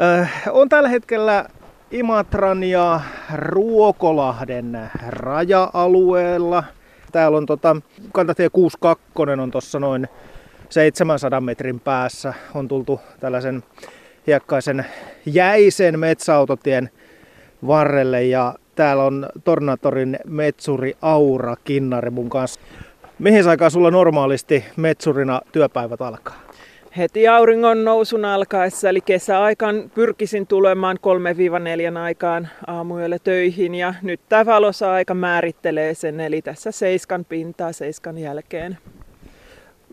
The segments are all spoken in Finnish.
Äh, on tällä hetkellä Imatran ja Ruokolahden raja-alueella. Täällä on tota, kantatie 62 on tuossa noin 700 metrin päässä. On tultu tällaisen hiekkaisen jäisen metsäautotien varrelle ja täällä on Tornatorin metsuri Aura Kinnari mun kanssa. Mihin aikaan sulla normaalisti metsurina työpäivät alkaa? Heti auringon nousun alkaessa, eli kesäaikaan pyrkisin tulemaan 3-4 aikaan aamuyöllä töihin ja nyt tämä valossa aika määrittelee sen, eli tässä seiskan pintaa seiskan jälkeen.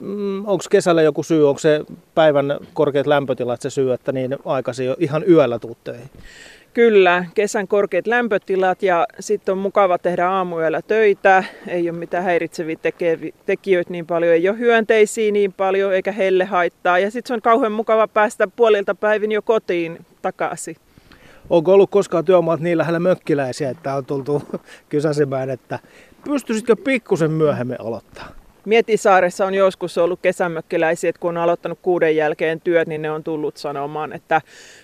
Mm, onko kesällä joku syy, onko se päivän korkeat lämpötilat se syy, että niin aikaisin ihan yöllä tuut töihin? Kyllä, kesän korkeat lämpötilat ja sitten on mukava tehdä aamuyöllä töitä. Ei ole mitään häiritseviä tekijöitä niin paljon, ei ole hyönteisiä niin paljon eikä helle haittaa. Ja sitten se on kauhean mukava päästä puolilta päivin jo kotiin takaisin. Onko ollut koskaan työmaat niin lähellä mökkiläisiä, että on tultu kysäsemään, että pystyisitkö pikkusen myöhemmin aloittaa? Mietisaaressa on joskus ollut kesämökkiläisiä, että kun on aloittanut kuuden jälkeen työt, niin ne on tullut sanomaan, että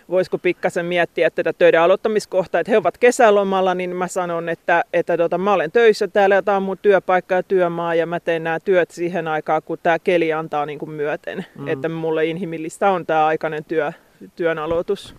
voisiko pikkasen miettiä tätä töiden aloittamiskohtaa, että he ovat kesälomalla, niin mä sanon, että, että tota, mä olen töissä täällä ja tämä on mun työpaikka ja työmaa ja mä teen nämä työt siihen aikaan, kun tämä keli antaa niin kuin myöten, mm. että mulle inhimillistä on tämä aikainen työ, työn aloitus.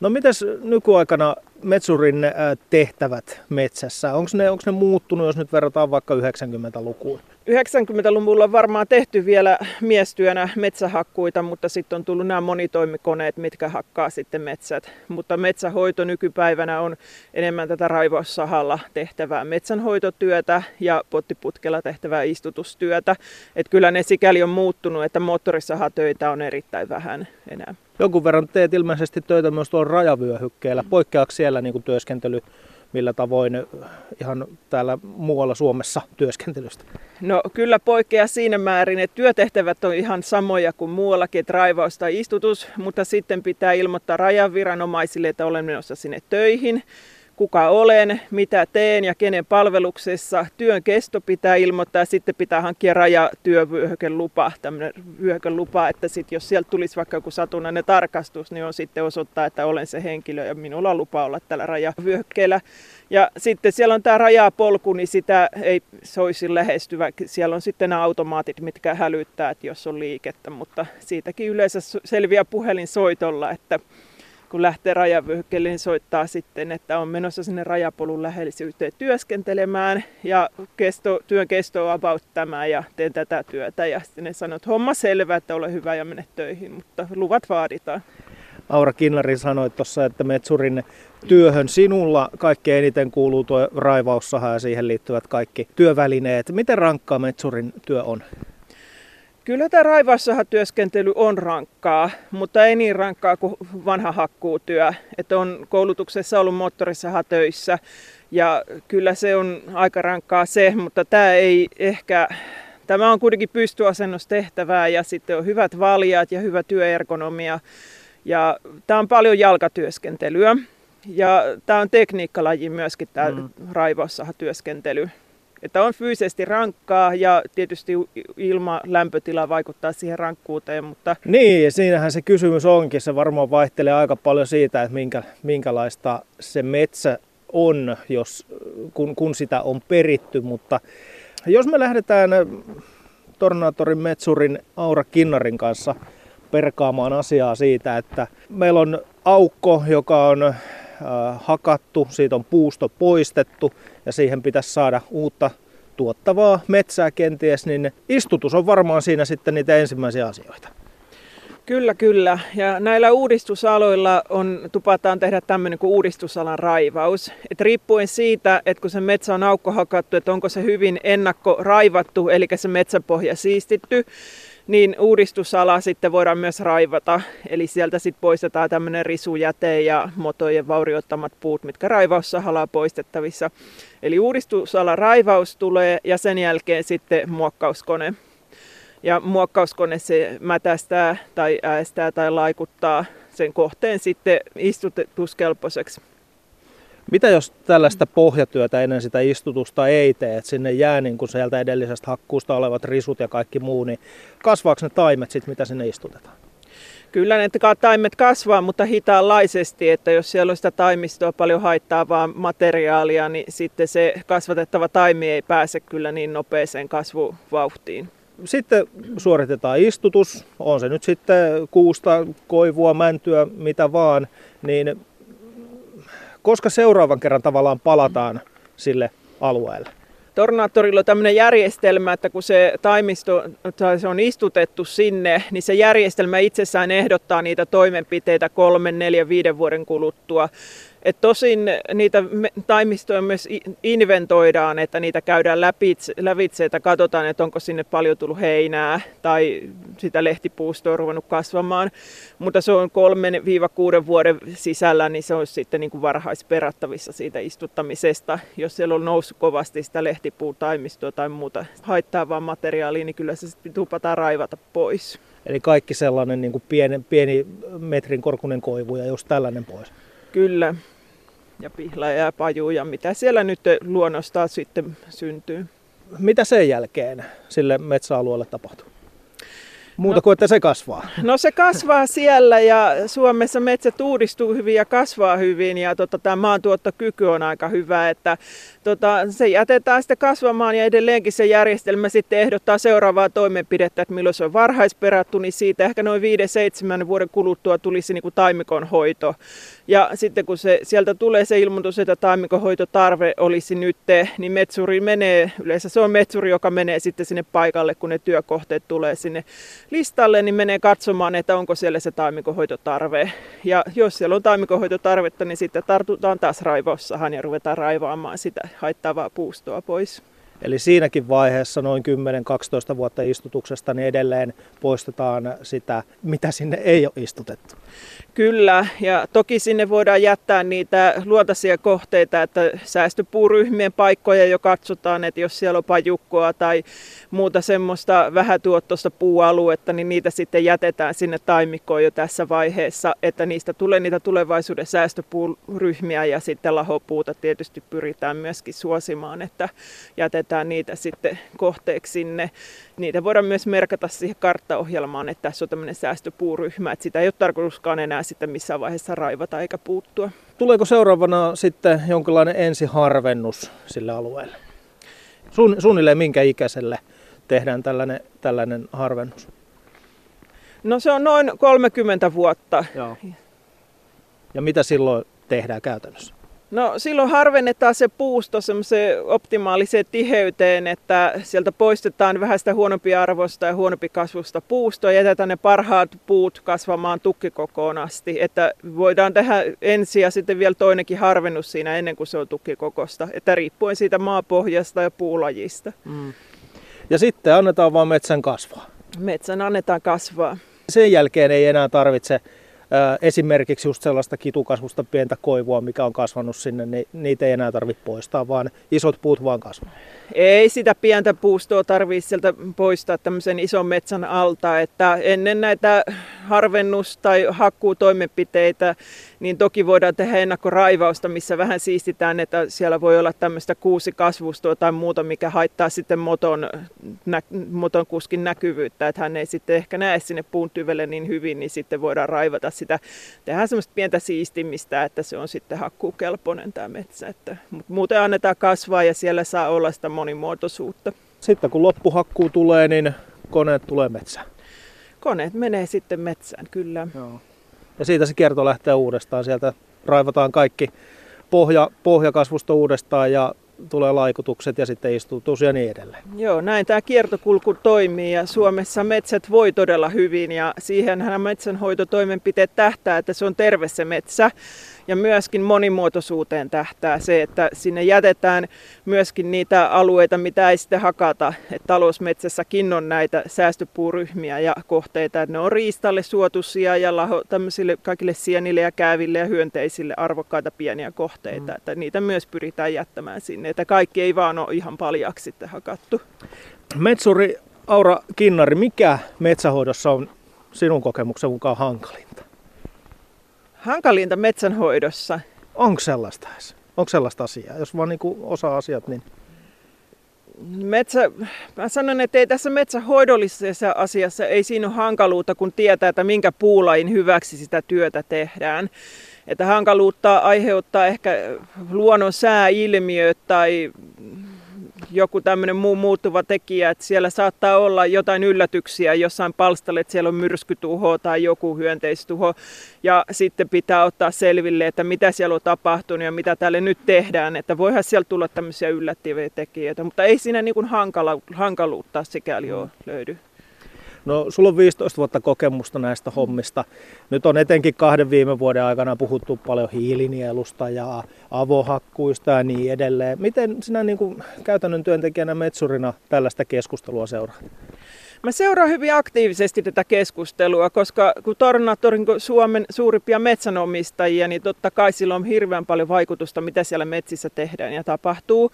No mitäs nykyaikana metsurin tehtävät metsässä, onko ne, onko ne muuttunut, jos nyt verrataan vaikka 90-lukuun? 90-luvulla on varmaan tehty vielä miestyönä metsähakkuita, mutta sitten on tullut nämä monitoimikoneet, mitkä hakkaa sitten metsät. Mutta metsähoito nykypäivänä on enemmän tätä raivaussahalla tehtävää metsänhoitotyötä ja pottiputkella tehtävää istutustyötä. Et kyllä ne sikäli on muuttunut, että moottorisahatöitä on erittäin vähän enää. Jonkun verran teet ilmeisesti töitä myös tuolla rajavyöhykkeellä. Poikkeaako siellä niin kuin työskentely millä tavoin ihan täällä muualla Suomessa työskentelystä? No kyllä poikkeaa siinä määrin, että työtehtävät on ihan samoja kuin muuallakin, että raivaus tai istutus, mutta sitten pitää ilmoittaa rajaviranomaisille, että olen menossa sinne töihin kuka olen, mitä teen ja kenen palveluksessa. Työn kesto pitää ilmoittaa sitten pitää hankkia rajatyövyöhykelupa, tämmöinen vyöhykelupa, että sit jos sieltä tulisi vaikka joku satunnainen tarkastus, niin on sitten osoittaa, että olen se henkilö ja minulla on lupa olla tällä rajavyöhykkeellä. Ja sitten siellä on tämä rajapolku, niin sitä ei soisi lähestyvä. Siellä on sitten nämä automaatit, mitkä hälyttää, että jos on liikettä, mutta siitäkin yleensä selviää puhelinsoitolla, että kun lähtee rajavyöhykkeelle, niin soittaa sitten, että on menossa sinne rajapolun lähellisyyteen työskentelemään ja kesto, työn kesto on about tämä ja teen tätä työtä. Ja sitten ne sanoo, että homma selvä, että ole hyvä ja mene töihin, mutta luvat vaaditaan. Aura Kinnari sanoi tuossa, että Metsurin työhön sinulla kaikkein eniten kuuluu tuo raivaussaha ja siihen liittyvät kaikki työvälineet. Miten rankkaa Metsurin työ on? Kyllä tämä raivaussahatyöskentely on rankkaa, mutta ei niin rankkaa kuin vanha hakkuutyö. Että on koulutuksessa ollut moottorisaha töissä ja kyllä se on aika rankkaa se, mutta tämä ei ehkä, tämä on kuitenkin pystyasennustehtävää ja sitten on hyvät valjat ja hyvä työergonomia. Ja tämä on paljon jalkatyöskentelyä ja tämä on tekniikkalaji myöskin tämä mm. raivaussahatyöskentely. Että on fyysisesti rankkaa ja tietysti ilma, lämpötila vaikuttaa siihen rankkuuteen. Mutta... Niin, siinähän se kysymys onkin. Se varmaan vaihtelee aika paljon siitä, että minkä, minkälaista se metsä on, jos, kun, kun sitä on peritty. Mutta jos me lähdetään Tornatorin metsurin Aura Kinnarin kanssa perkaamaan asiaa siitä, että meillä on aukko, joka on hakattu, siitä on puusto poistettu ja siihen pitäisi saada uutta tuottavaa metsää kenties, niin istutus on varmaan siinä sitten niitä ensimmäisiä asioita. Kyllä, kyllä. Ja näillä uudistusaloilla on, tupataan tehdä tämmöinen kuin uudistusalan raivaus. Et riippuen siitä, että kun se metsä on aukko hakattu, että onko se hyvin ennakko raivattu, eli se metsäpohja siistitty, niin uudistusala sitten voidaan myös raivata. Eli sieltä sitten poistetaan tämmöinen risujäte ja motojen vaurioittamat puut, mitkä raivaussahalla on poistettavissa. Eli uudistusala raivaus tulee ja sen jälkeen sitten muokkauskone. Ja muokkauskone se mätästää tai äästää tai laikuttaa sen kohteen sitten istutuskelpoiseksi. Mitä jos tällaista pohjatyötä ennen sitä istutusta ei tee, että sinne jää niin kuin sieltä edellisestä hakkuusta olevat risut ja kaikki muu, niin kasvaako ne taimet sitten, mitä sinne istutetaan? Kyllä ne taimet kasvaa, mutta hitaanlaisesti, että jos siellä on sitä taimistoa paljon haittaavaa materiaalia, niin sitten se kasvatettava taimi ei pääse kyllä niin nopeeseen kasvuvauhtiin. Sitten suoritetaan istutus, on se nyt sitten kuusta, koivua, mäntyä, mitä vaan, niin koska seuraavan kerran tavallaan palataan sille alueelle? Tornaattorilla on tämmöinen järjestelmä, että kun se taimisto tai se on istutettu sinne, niin se järjestelmä itsessään ehdottaa niitä toimenpiteitä kolmen, neljän, viiden vuoden kuluttua. Et tosin niitä taimistoja myös inventoidaan, että niitä käydään läpitse, lävitse, että katsotaan, että onko sinne paljon tullut heinää tai sitä lehtipuustoa on ruvennut kasvamaan. Mutta se on kolmen viiva kuuden vuoden sisällä, niin se on sitten niin kuin varhaisperattavissa siitä istuttamisesta. Jos siellä on noussut kovasti sitä lehtipuutaimistoa tai muuta haittaavaa materiaalia, niin kyllä se sitten tupataan raivata pois. Eli kaikki sellainen niin kuin pieni, pieni metrin korkunen koivu ja jos tällainen pois. Kyllä ja pihla ja paju ja mitä siellä nyt luonnosta sitten syntyy. Mitä sen jälkeen sille metsäalueelle tapahtuu? Muuta no, kuin, että se kasvaa. No se kasvaa siellä ja Suomessa metsät uudistuu hyvin ja kasvaa hyvin ja tota, tämä maantuottokyky on aika hyvä, että tota, se jätetään sitten kasvamaan ja edelleenkin se järjestelmä sitten ehdottaa seuraavaa toimenpidettä, että milloin se on varhaisperattu, niin siitä ehkä noin 5-7 vuoden kuluttua tulisi niin kuin taimikon hoito. Ja sitten kun se, sieltä tulee se ilmoitus, että taimikonhoitotarve olisi nyt, niin metsuri menee, yleensä se on metsuri, joka menee sitten sinne paikalle, kun ne työkohteet tulee sinne listalle, niin menee katsomaan, että onko siellä se taimikonhoitotarve. Ja jos siellä on taimikonhoitotarvetta, niin sitten tartutaan taas raivaussahan ja ruvetaan raivaamaan sitä haittavaa puustoa pois. Eli siinäkin vaiheessa noin 10-12 vuotta istutuksesta niin edelleen poistetaan sitä, mitä sinne ei ole istutettu. Kyllä, ja toki sinne voidaan jättää niitä luontaisia kohteita, että säästöpuuryhmien paikkoja jo katsotaan, että jos siellä on pajukkoa tai muuta semmoista vähätuottoista puualuetta, niin niitä sitten jätetään sinne taimikkoon jo tässä vaiheessa, että niistä tulee niitä tulevaisuuden säästöpuuryhmiä ja sitten lahopuuta tietysti pyritään myöskin suosimaan, että jätetään niitä sitten kohteeksi sinne. Niitä voidaan myös merkata siihen karttaohjelmaan, että tässä on tämmöinen säästöpuuryhmä, että sitä ei ole tarkoituskaan enää sitten missään vaiheessa raivata eikä puuttua. Tuleeko seuraavana sitten jonkinlainen ensiharvennus sille alueelle? Sun, suunnilleen minkä ikäiselle tehdään tällainen, tällainen harvennus? No se on noin 30 vuotta. Joo. Ja mitä silloin tehdään käytännössä? No silloin harvennetaan se puusto semmoiseen optimaaliseen tiheyteen, että sieltä poistetaan vähän sitä huonompi arvosta ja huonompi kasvusta puustoa ja jätetään ne parhaat puut kasvamaan tukkikokoon asti. Että voidaan tehdä ensi ja sitten vielä toinenkin harvennus siinä ennen kuin se on tukkikokosta, että riippuen siitä maapohjasta ja puulajista. Mm. Ja sitten annetaan vaan metsän kasvaa. Metsän annetaan kasvaa. Sen jälkeen ei enää tarvitse esimerkiksi just sellaista kitukasvusta pientä koivua, mikä on kasvanut sinne, niin niitä ei enää tarvitse poistaa, vaan isot puut vaan kasvaa. Ei sitä pientä puustoa tarvitse sieltä poistaa tämmöisen ison metsän alta, että ennen näitä harvennus- tai hakkuutoimenpiteitä, niin toki voidaan tehdä ennakkoraivausta, missä vähän siistitään, että siellä voi olla tämmöistä kuusikasvustoa tai muuta, mikä haittaa sitten moton, nä, moton kuskin näkyvyyttä, että hän ei sitten ehkä näe sinne puun tyvelle niin hyvin, niin sitten voidaan raivata sitä. Tehdään semmoista pientä siistimistä, että se on sitten hakkuukelpoinen tämä metsä. Että, mutta muuten annetaan kasvaa ja siellä saa olla sitä monimuotoisuutta. Sitten kun loppuhakkuu tulee, niin koneet tulee metsään. Koneet menee sitten metsään, kyllä. Joo. Ja siitä se kierto lähtee uudestaan. Sieltä raivataan kaikki pohja, pohjakasvusto uudestaan ja tulee laikutukset ja sitten istutus ja niin edelleen. Joo, näin tämä kiertokulku toimii ja Suomessa metsät voi todella hyvin ja siihenhän metsänhoitotoimenpiteet tähtää, että se on terve se metsä ja myöskin monimuotoisuuteen tähtää se, että sinne jätetään myöskin niitä alueita, mitä ei sitten hakata. Että talousmetsässäkin on näitä säästöpuuryhmiä ja kohteita, että ne on riistalle suotuisia ja laho, tämmöisille kaikille sienille ja kääville ja hyönteisille arvokkaita pieniä kohteita, mm. että niitä myös pyritään jättämään sinne, että kaikki ei vaan ole ihan paljaksi sitten hakattu. Metsuri Aura Kinnari, mikä metsähoidossa on sinun kokemuksen mukaan hankalinta? Hankalinta metsänhoidossa. Onko sellaista Onko sellaista asiaa? Jos vaan niin osaa asiat, niin... Metsä, mä sanon, että ei tässä metsähoidollisessa asiassa ei siinä ole hankaluutta, kun tietää, että minkä puulain hyväksi sitä työtä tehdään. Että hankaluutta aiheuttaa ehkä luonnon sääilmiöt tai joku tämmöinen muu muuttuva tekijä, että siellä saattaa olla jotain yllätyksiä jossain palstalle, että siellä on myrskytuho tai joku hyönteistuho. Ja sitten pitää ottaa selville, että mitä siellä on tapahtunut ja mitä täällä nyt tehdään. Että voihan siellä tulla tämmöisiä yllättäviä tekijöitä, mutta ei siinä niin kuin hankala, hankaluutta sikäli ole löydy. No, sulla on 15 vuotta kokemusta näistä hommista. Nyt on etenkin kahden viime vuoden aikana puhuttu paljon hiilinielusta ja avohakkuista ja niin edelleen. Miten sinä niin kuin käytännön työntekijänä metsurina tällaista keskustelua seuraat? Mä seuraan hyvin aktiivisesti tätä keskustelua, koska kun Tornator on Suomen suurimpia metsänomistajia, niin totta kai sillä on hirveän paljon vaikutusta, mitä siellä metsissä tehdään ja tapahtuu.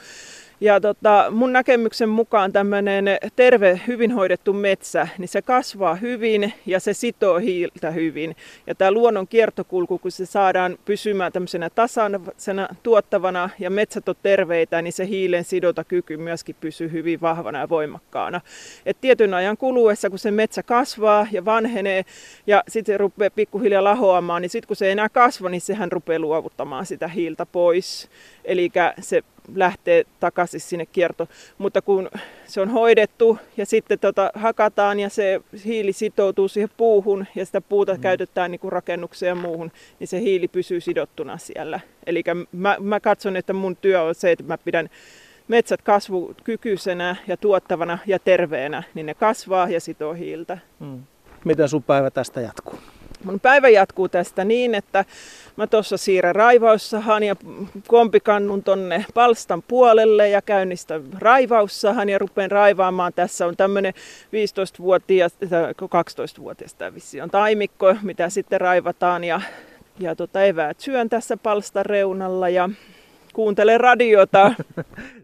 Ja tota, mun näkemyksen mukaan tämmöinen terve, hyvin hoidettu metsä, niin se kasvaa hyvin ja se sitoo hiiltä hyvin. Ja tämä luonnon kiertokulku, kun se saadaan pysymään tämmöisenä tasaisena tuottavana ja metsät on terveitä, niin se hiilen sidotakyky myöskin pysyy hyvin vahvana ja voimakkaana. Et tietyn ajan kuluessa, kun se metsä kasvaa ja vanhenee ja sitten se rupeaa pikkuhiljaa lahoamaan, niin sitten kun se ei enää kasva, niin sehän rupeaa luovuttamaan sitä hiiltä pois. Eli se lähtee takaisin sinne kierto. Mutta kun se on hoidettu ja sitten tota, hakataan ja se hiili sitoutuu siihen puuhun ja sitä puuta mm. käytetään niin kuin rakennukseen ja muuhun, niin se hiili pysyy sidottuna siellä. Eli mä, mä katson, että mun työ on se, että mä pidän metsät kasvukykyisenä ja tuottavana ja terveenä, niin ne kasvaa ja sitoo hiiltä. Mm. Miten sun päivä tästä jatkuu? Mun päivä jatkuu tästä niin, että mä tuossa siirrän raivaussahan ja kompikannun tonne palstan puolelle ja käynnistän raivaussahan ja rupean raivaamaan. Tässä on tämmöinen 15-vuotias, 12-vuotias tämä vissi on taimikko, mitä sitten raivataan ja, ja tota eväät syön tässä palstan reunalla ja kuuntelen radiota.